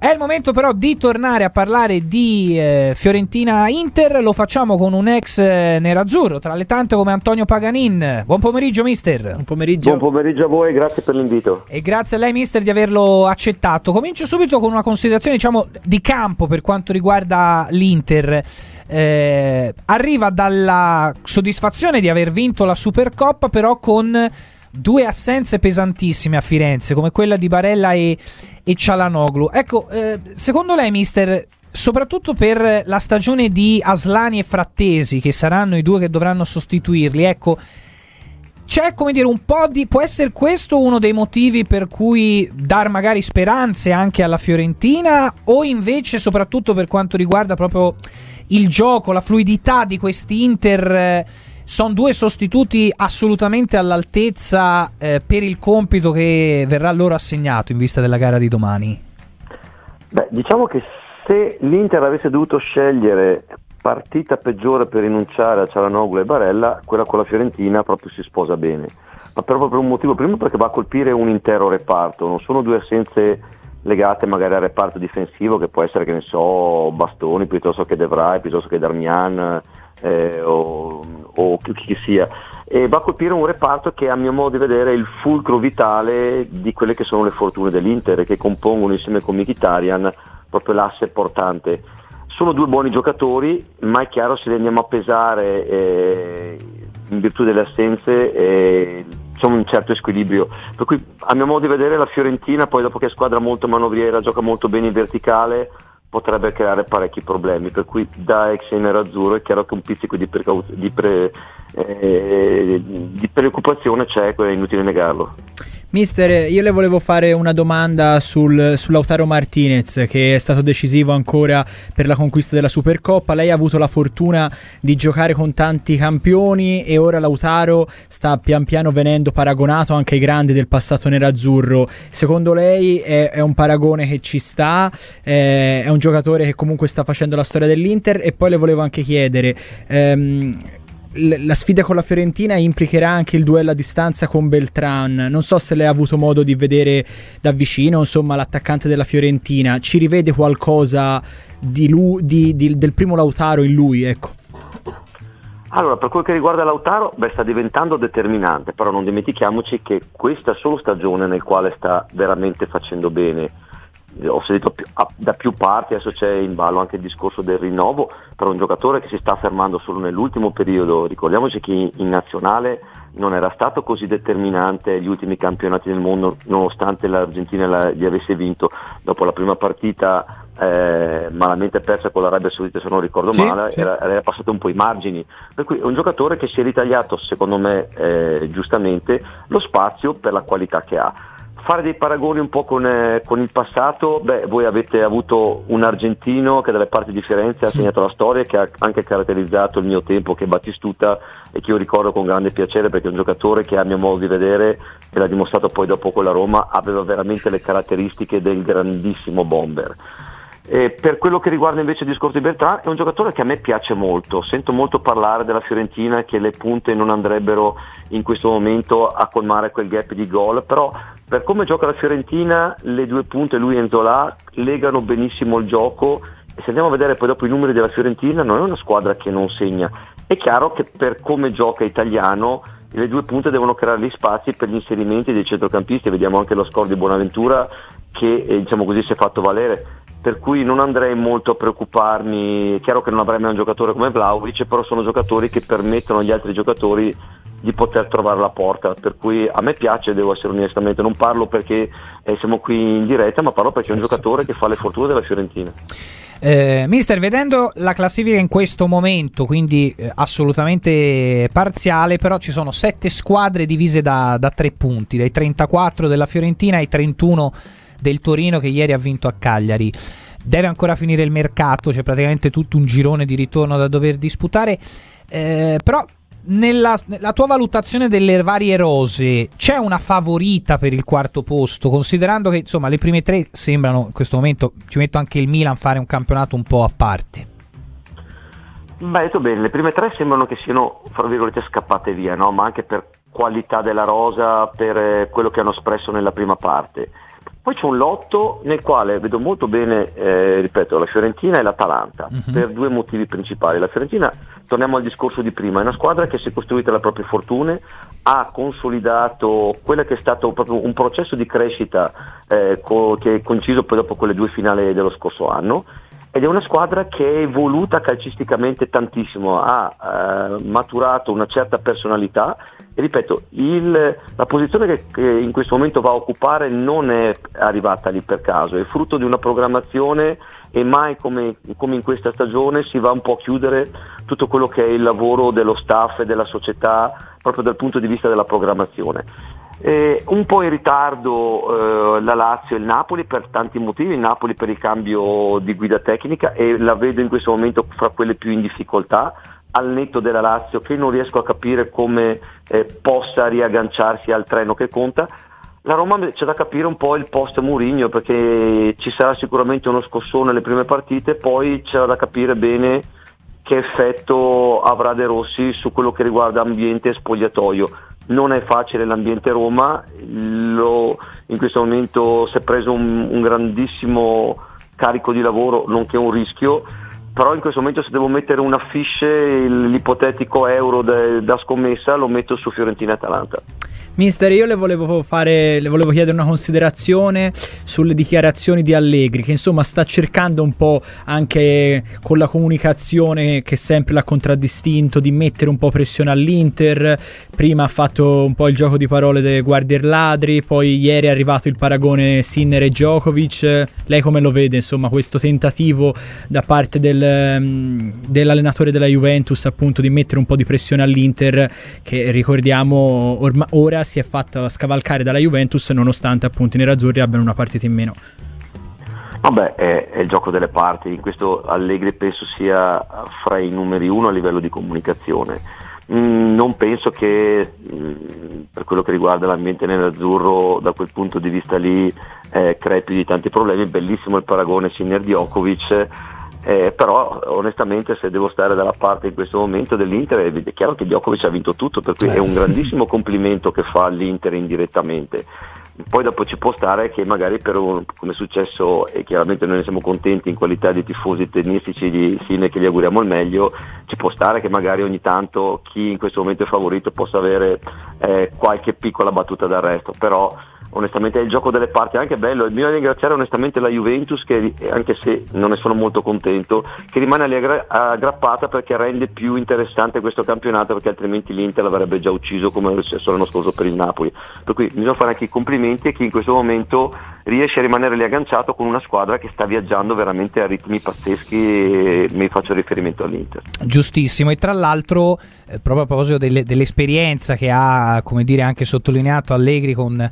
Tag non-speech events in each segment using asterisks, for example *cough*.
È il momento però di tornare a parlare di eh, Fiorentina-Inter, lo facciamo con un ex eh, nerazzurro, tra le tante come Antonio Paganin. Buon pomeriggio mister. Buon pomeriggio. Buon pomeriggio a voi, grazie per l'invito. E grazie a lei mister di averlo accettato. Comincio subito con una considerazione diciamo di campo per quanto riguarda l'Inter. Eh, arriva dalla soddisfazione di aver vinto la Supercoppa però con due assenze pesantissime a Firenze, come quella di Barella e, e Cialanoglu. Ecco, eh, secondo lei, mister, soprattutto per la stagione di Aslani e Frattesi, che saranno i due che dovranno sostituirli, ecco, c'è come dire un po' di. può essere questo uno dei motivi per cui dar magari speranze anche alla Fiorentina? O invece, soprattutto per quanto riguarda proprio il gioco, la fluidità di questi Inter. Eh, sono due sostituti assolutamente all'altezza eh, per il compito che verrà loro assegnato in vista della gara di domani. Beh, diciamo che se l'Inter avesse dovuto scegliere partita peggiore per rinunciare a Cialanoglu e Barella, quella con la Fiorentina proprio si sposa bene. Ma proprio per un motivo, primo perché va a colpire un intero reparto, non sono due assenze legate magari al reparto difensivo che può essere, che ne so, Bastoni piuttosto che De Vrij, piuttosto che Darmian eh, o, o chi, sia e va a colpire un reparto che a mio modo di vedere è il fulcro vitale di quelle che sono le fortune dell'Inter che compongono insieme con Mkhitaryan proprio l'asse portante. Sono due buoni giocatori, ma è chiaro se li andiamo a pesare eh, in virtù delle assenze eh, c'è un certo squilibrio. Per cui a mio modo di vedere la Fiorentina, poi dopo che è squadra molto manovriera, gioca molto bene in verticale, potrebbe creare parecchi problemi, per cui da ex nerazzurro è chiaro che un pizzico di, precauz- di, pre- eh, di preoccupazione c'è, è inutile negarlo. Mister, io le volevo fare una domanda sul, su Lautaro Martinez che è stato decisivo ancora per la conquista della Supercoppa. Lei ha avuto la fortuna di giocare con tanti campioni e ora Lautaro sta pian piano venendo paragonato anche ai grandi del passato nerazzurro. Secondo lei è, è un paragone che ci sta? È, è, un giocatore che comunque sta facendo la storia dell'Inter? E poi le volevo anche chiedere... Ehm, la sfida con la Fiorentina implicherà anche il duello a distanza con Beltran. Non so se lei ha avuto modo di vedere da vicino, insomma, l'attaccante della Fiorentina. Ci rivede qualcosa di lui, di, di, del primo Lautaro in lui, ecco. Allora, per quel che riguarda Lautaro, beh, sta diventando determinante, però non dimentichiamoci che questa solo stagione nel quale sta veramente facendo bene ho sentito da più parti, adesso c'è in ballo anche il discorso del rinnovo per un giocatore che si sta fermando solo nell'ultimo periodo, ricordiamoci che in nazionale non era stato così determinante gli ultimi campionati del mondo nonostante l'Argentina li avesse vinto. Dopo la prima partita eh, malamente persa con l'Arabia Saudita se non ricordo sì, male sì. Era, era, passato un po' i margini. Per cui è un giocatore che si è ritagliato secondo me eh, giustamente lo spazio per la qualità che ha fare dei paragoni un po' con, eh, con, il passato, beh, voi avete avuto un argentino che dalle parti di Firenze ha segnato la storia, che ha anche caratterizzato il mio tempo, che è Battistuta e che io ricordo con grande piacere perché è un giocatore che a mio modo di vedere, e l'ha dimostrato poi dopo con la Roma, aveva veramente le caratteristiche del grandissimo bomber. E per quello che riguarda invece il discorso di Bertrand, è un giocatore che a me piace molto. Sento molto parlare della Fiorentina che le punte non andrebbero in questo momento a colmare quel gap di gol, però per come gioca la Fiorentina, le due punte, lui e Enzola, legano benissimo il gioco. E se andiamo a vedere poi dopo i numeri della Fiorentina, non è una squadra che non segna. È chiaro che per come gioca Italiano, le due punte devono creare gli spazi per gli inserimenti dei centrocampisti. Vediamo anche lo score di Bonaventura che eh, diciamo così si è fatto valere per cui non andrei molto a preoccuparmi, è chiaro che non avrei mai un giocatore come Vlaovic, però sono giocatori che permettono agli altri giocatori di poter trovare la porta, per cui a me piace, devo essere onestamente, non parlo perché eh, siamo qui in diretta, ma parlo perché è un giocatore che fa le fortune della Fiorentina. Eh, mister, vedendo la classifica in questo momento, quindi eh, assolutamente parziale, però ci sono sette squadre divise da, da tre punti, dai 34 della Fiorentina ai 31 del Torino che ieri ha vinto a Cagliari. Deve ancora finire il mercato, c'è praticamente tutto un girone di ritorno da dover disputare. Eh, però nella, nella, tua valutazione delle varie rose c'è una favorita per il quarto posto, considerando che insomma le prime tre sembrano in questo momento, ci metto anche il Milan, fare un campionato un po' a parte. Beh, detto bene, le prime tre sembrano che siano, fra virgolette, scappate via, no? ma anche per qualità della rosa, per eh, quello che hanno espresso nella prima parte. Poi c'è un lotto nel quale vedo molto bene, eh, ripeto, la Fiorentina e l'Atalanta, uh-huh. per due motivi principali. La Fiorentina, torniamo al discorso di prima, è una squadra che si è costruita le proprie fortune, ha consolidato quello che è stato proprio un processo di crescita eh, co- che è coinciso poi dopo quelle due finali dello scorso anno ed è una squadra che è evoluta calcisticamente tantissimo, ha eh, maturato una certa personalità e ripeto, il, la posizione che, che, in questo momento va a occupare non è arrivata lì per caso, è frutto di una programmazione e mai come, come in questa stagione si va un po' a chiudere tutto quello che è il lavoro dello staff e della società proprio dal punto di vista della programmazione. Eh, un po' in ritardo eh, la Lazio e il Napoli per tanti motivi, il Napoli per il cambio di guida tecnica e la vedo in questo momento fra quelle più in difficoltà, al netto della Lazio che non riesco a capire come eh, possa riagganciarsi al treno che conta. La Roma c'è da capire un po' il post Murigno perché ci sarà sicuramente uno scossone alle prime partite, poi c'è da capire bene che effetto avrà De Rossi su quello che riguarda ambiente e spogliatoio non è facile l'ambiente Roma, lo, in questo momento si è preso un, un, grandissimo carico di lavoro, nonché un rischio, però in questo momento se devo mettere una fiche, l'ipotetico euro de, da scommessa lo metto su Fiorentina-Atalanta. Mister, io le volevo, fare, le volevo chiedere una considerazione sulle dichiarazioni di Allegri, che insomma sta cercando un po' anche con la comunicazione che sempre l'ha contraddistinto di mettere un po' pressione all'Inter. Prima ha fatto un po' il gioco di parole dei guardier ladri, poi ieri è arrivato il paragone Sinner e Djokovic. Lei come lo vede, insomma, questo tentativo da parte del, mm, dell'allenatore della Juventus appunto di mettere un po' di pressione all'Inter, che ricordiamo orma, ora si è fatta scavalcare dalla Juventus nonostante appunto i nerazzurri abbiano una partita in meno. Vabbè, è, è, il gioco delle parti, in questo Allegri penso sia fra i numeri uno a livello di comunicazione. Mm, non penso che mm, per quello che riguarda l'ambiente nerazzurro da quel punto di vista lì eh, crei più di tanti problemi, bellissimo il paragone Sinner Djokovic eh, però onestamente se devo stare dalla parte in questo momento dell'Inter è chiaro che Djokovic ha vinto tutto, per cui è un grandissimo *laughs* complimento che fa all'Inter indirettamente. Poi dopo ci può stare che magari per un, come è successo e chiaramente noi ne siamo contenti in qualità di tifosi tennistici di Sine che gli auguriamo il meglio, ci può stare che magari ogni tanto chi in questo momento è favorito possa avere eh, qualche piccola battuta d'arresto, però onestamente è il gioco delle parti anche bello. Il mio ringraziare onestamente la Juventus che anche se non ne sono molto contento che rimane aggrappata perché rende più interessante questo campionato perché altrimenti l'Inter l'avrebbe già ucciso come è successo l'anno scorso per il Napoli. Per cui bisogna fare anche i complimenti a chi in questo momento riesce a rimanere lì agganciato con una squadra che sta viaggiando veramente a ritmi pazzeschi e mi faccio riferimento all'Inter. Giustissimo. E tra l'altro eh, proprio a proposito delle, dell'esperienza che ha come dire anche sottolineato Allegri con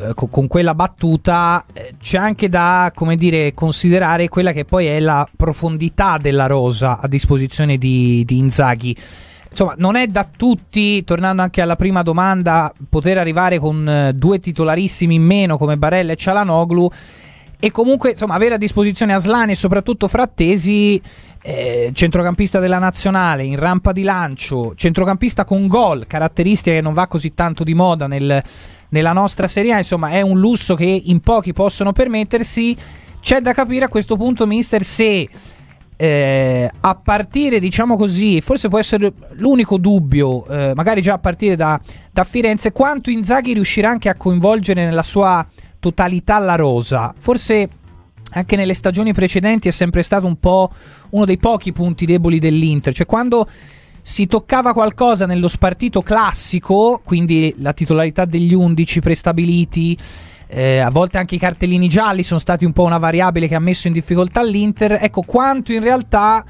eh, con, quella battuta eh, c'è anche da come dire, considerare quella che poi è la profondità della rosa a disposizione di, di Inzaghi. Insomma, non è da tutti, tornando anche alla prima domanda, poter arrivare con eh, due titolarissimi in meno come Barella e Cialanoglu e comunque insomma, avere a disposizione Aslani e soprattutto Frattesi, eh, centrocampista della nazionale, in rampa di lancio, centrocampista con gol, caratteristica che non va così tanto di moda nel nella nostra Serie A, insomma è un lusso che in pochi possono permettersi. C'è da capire a questo punto, mister, se eh, a partire, diciamo così, forse può essere l'unico dubbio, eh, magari già a partire da, da, Firenze, quanto Inzaghi riuscirà anche a coinvolgere nella sua totalità la rosa. Forse anche nelle stagioni precedenti è sempre stato un po' uno dei pochi punti deboli dell'Inter, cioè quando si toccava qualcosa nello spartito classico, quindi la titolarità degli 11 prestabiliti, eh, a volte anche i cartellini gialli sono stati un po' una variabile che ha messo in difficoltà l'Inter. Ecco quanto in realtà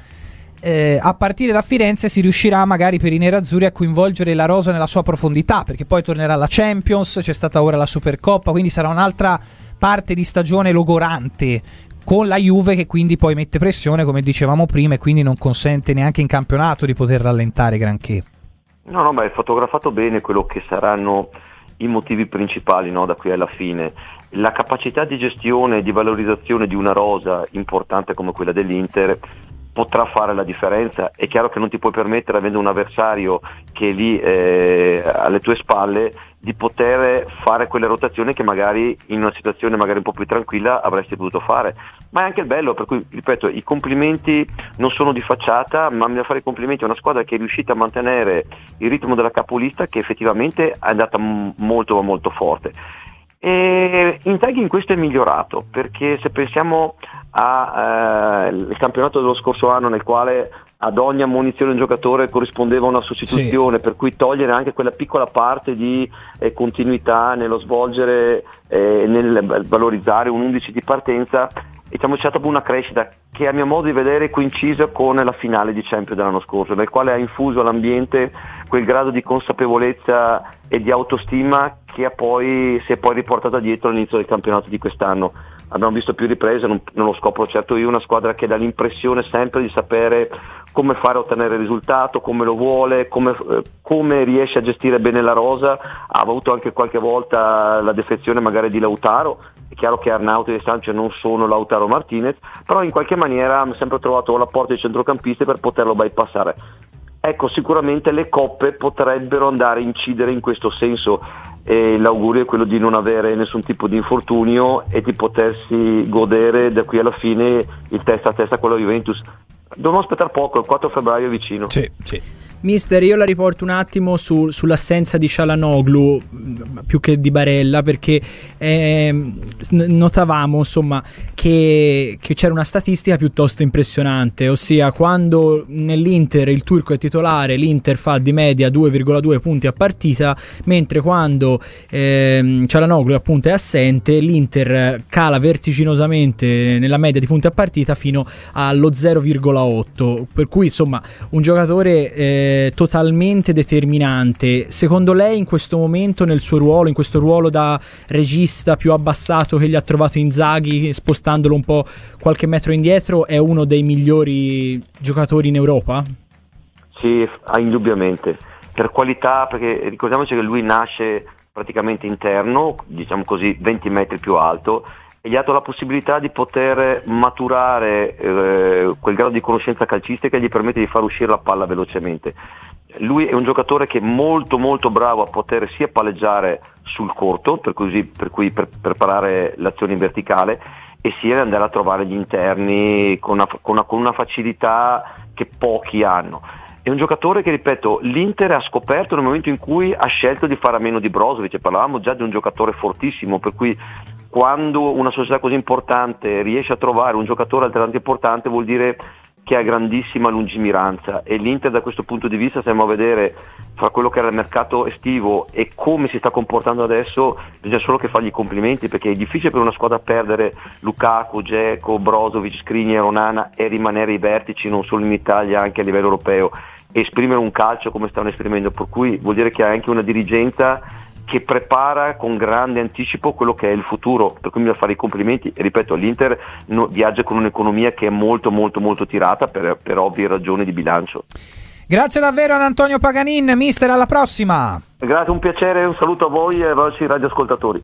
eh, a partire da Firenze si riuscirà magari per i nerazzurri a coinvolgere la rosa nella sua profondità, perché poi tornerà la Champions, c'è stata ora la Supercoppa, quindi sarà un'altra parte di stagione logorante con la Juve che quindi poi mette pressione come dicevamo prima e quindi non consente neanche in campionato di poter rallentare granché. No, no, ma hai fotografato bene quello che saranno i motivi principali no, da qui alla fine. La capacità di gestione e di valorizzazione di una rosa importante come quella dell'Inter potrà fare la differenza. È chiaro che non ti puoi permettere, avendo un avversario che è lì eh, alle tue spalle, di poter fare quelle rotazioni che magari in una situazione magari un po' più tranquilla avresti potuto fare. Ma è anche il bello, per cui ripeto, i complimenti non sono di facciata, ma da fare i complimenti a una squadra che è riuscita a mantenere il ritmo della capolista che effettivamente è andata molto molto forte. E in questo è migliorato perché se pensiamo al eh, campionato dello scorso anno nel quale ad ogni ammonizione un giocatore corrispondeva una sostituzione, sì. per cui togliere anche quella piccola parte di eh, continuità nello svolgere, eh, nel valorizzare un 11 di partenza, diciamo, c'è stata una crescita che a mio modo di vedere coincisa con la finale di Champions dell'anno scorso, nel quale ha infuso all'ambiente quel grado di consapevolezza e di autostima che poi, si è poi riportata dietro all'inizio del campionato di quest'anno. Abbiamo visto più riprese, non, non lo scopro certo io, una squadra che dà l'impressione sempre di sapere come fare a ottenere il risultato, come lo vuole, come, eh, come, riesce a gestire bene la rosa. Ha avuto anche qualche volta la defezione magari di Lautaro. È chiaro che Arnauti e Sanchez non sono Lautaro Martinez, però in qualche maniera ha sempre trovato la porta dei centrocampisti per poterlo bypassare. Ecco, sicuramente le coppe potrebbero andare a incidere in questo senso e l'augurio è quello di non avere nessun tipo di infortunio e di potersi godere da qui alla fine il testa a testa con la Juventus. Dobbiamo aspettare poco, il 4 febbraio è vicino. Sì, sì. Mister, io la riporto un attimo su, sull'assenza di Shalanoglu più che di Barella perché eh, notavamo insomma che, che, c'era una statistica piuttosto impressionante, ossia quando nell'Inter il turco è titolare l'Inter fa di media 2,2 punti a partita, mentre quando eh, Shalanoglu appunto è assente l'Inter cala vertiginosamente nella media di punti a partita fino allo 0,8, per cui insomma un giocatore... Eh, totalmente determinante. Secondo lei in questo momento nel suo ruolo, in questo ruolo da regista più abbassato che gli ha trovato Inzaghi, spostandolo un po' qualche metro indietro, è uno dei migliori giocatori in Europa? Sì, indubbiamente. Per qualità, perché ricordiamoci che lui nasce praticamente interno, diciamo così 20 metri più alto, gli ha dato la possibilità di poter maturare eh, quel grado di conoscenza calcistica che gli permette di far uscire la palla velocemente. Lui è un giocatore che è molto molto bravo a poter sia palleggiare sul corto, per cui, per cui per preparare l'azione in verticale, e sia andare a trovare gli interni con una, con una, con una facilità che pochi hanno. È un giocatore che, ripeto, l'Inter ha scoperto nel momento in cui ha scelto di fare a meno di Brozovic, parlavamo già di un giocatore fortissimo, per cui quando una società così importante riesce a trovare un giocatore altrettanto importante vuol dire che ha grandissima lungimiranza. E l'Inter da questo punto di vista stiamo a vedere fra quello che era il mercato estivo e come si sta comportando adesso bisogna solo che fargli i complimenti perché è difficile per una squadra perdere Lukaku, Dzeko, Brozovic, Skriniar, Onana e rimanere ai vertici non solo in Italia anche a livello europeo. Esprimere un calcio come stanno esprimendo per cui vuol dire che ha anche una dirigenza che prepara con grande anticipo quello che è il futuro, per cui mi devo fare i complimenti. E ripeto, l'Inter viaggia con un'economia che è molto molto molto tirata per, per ovvie ragioni di bilancio. Grazie davvero ad Antonio Paganin, mister, alla prossima. Grazie, un piacere, un saluto a voi e ai vostri radioascoltatori.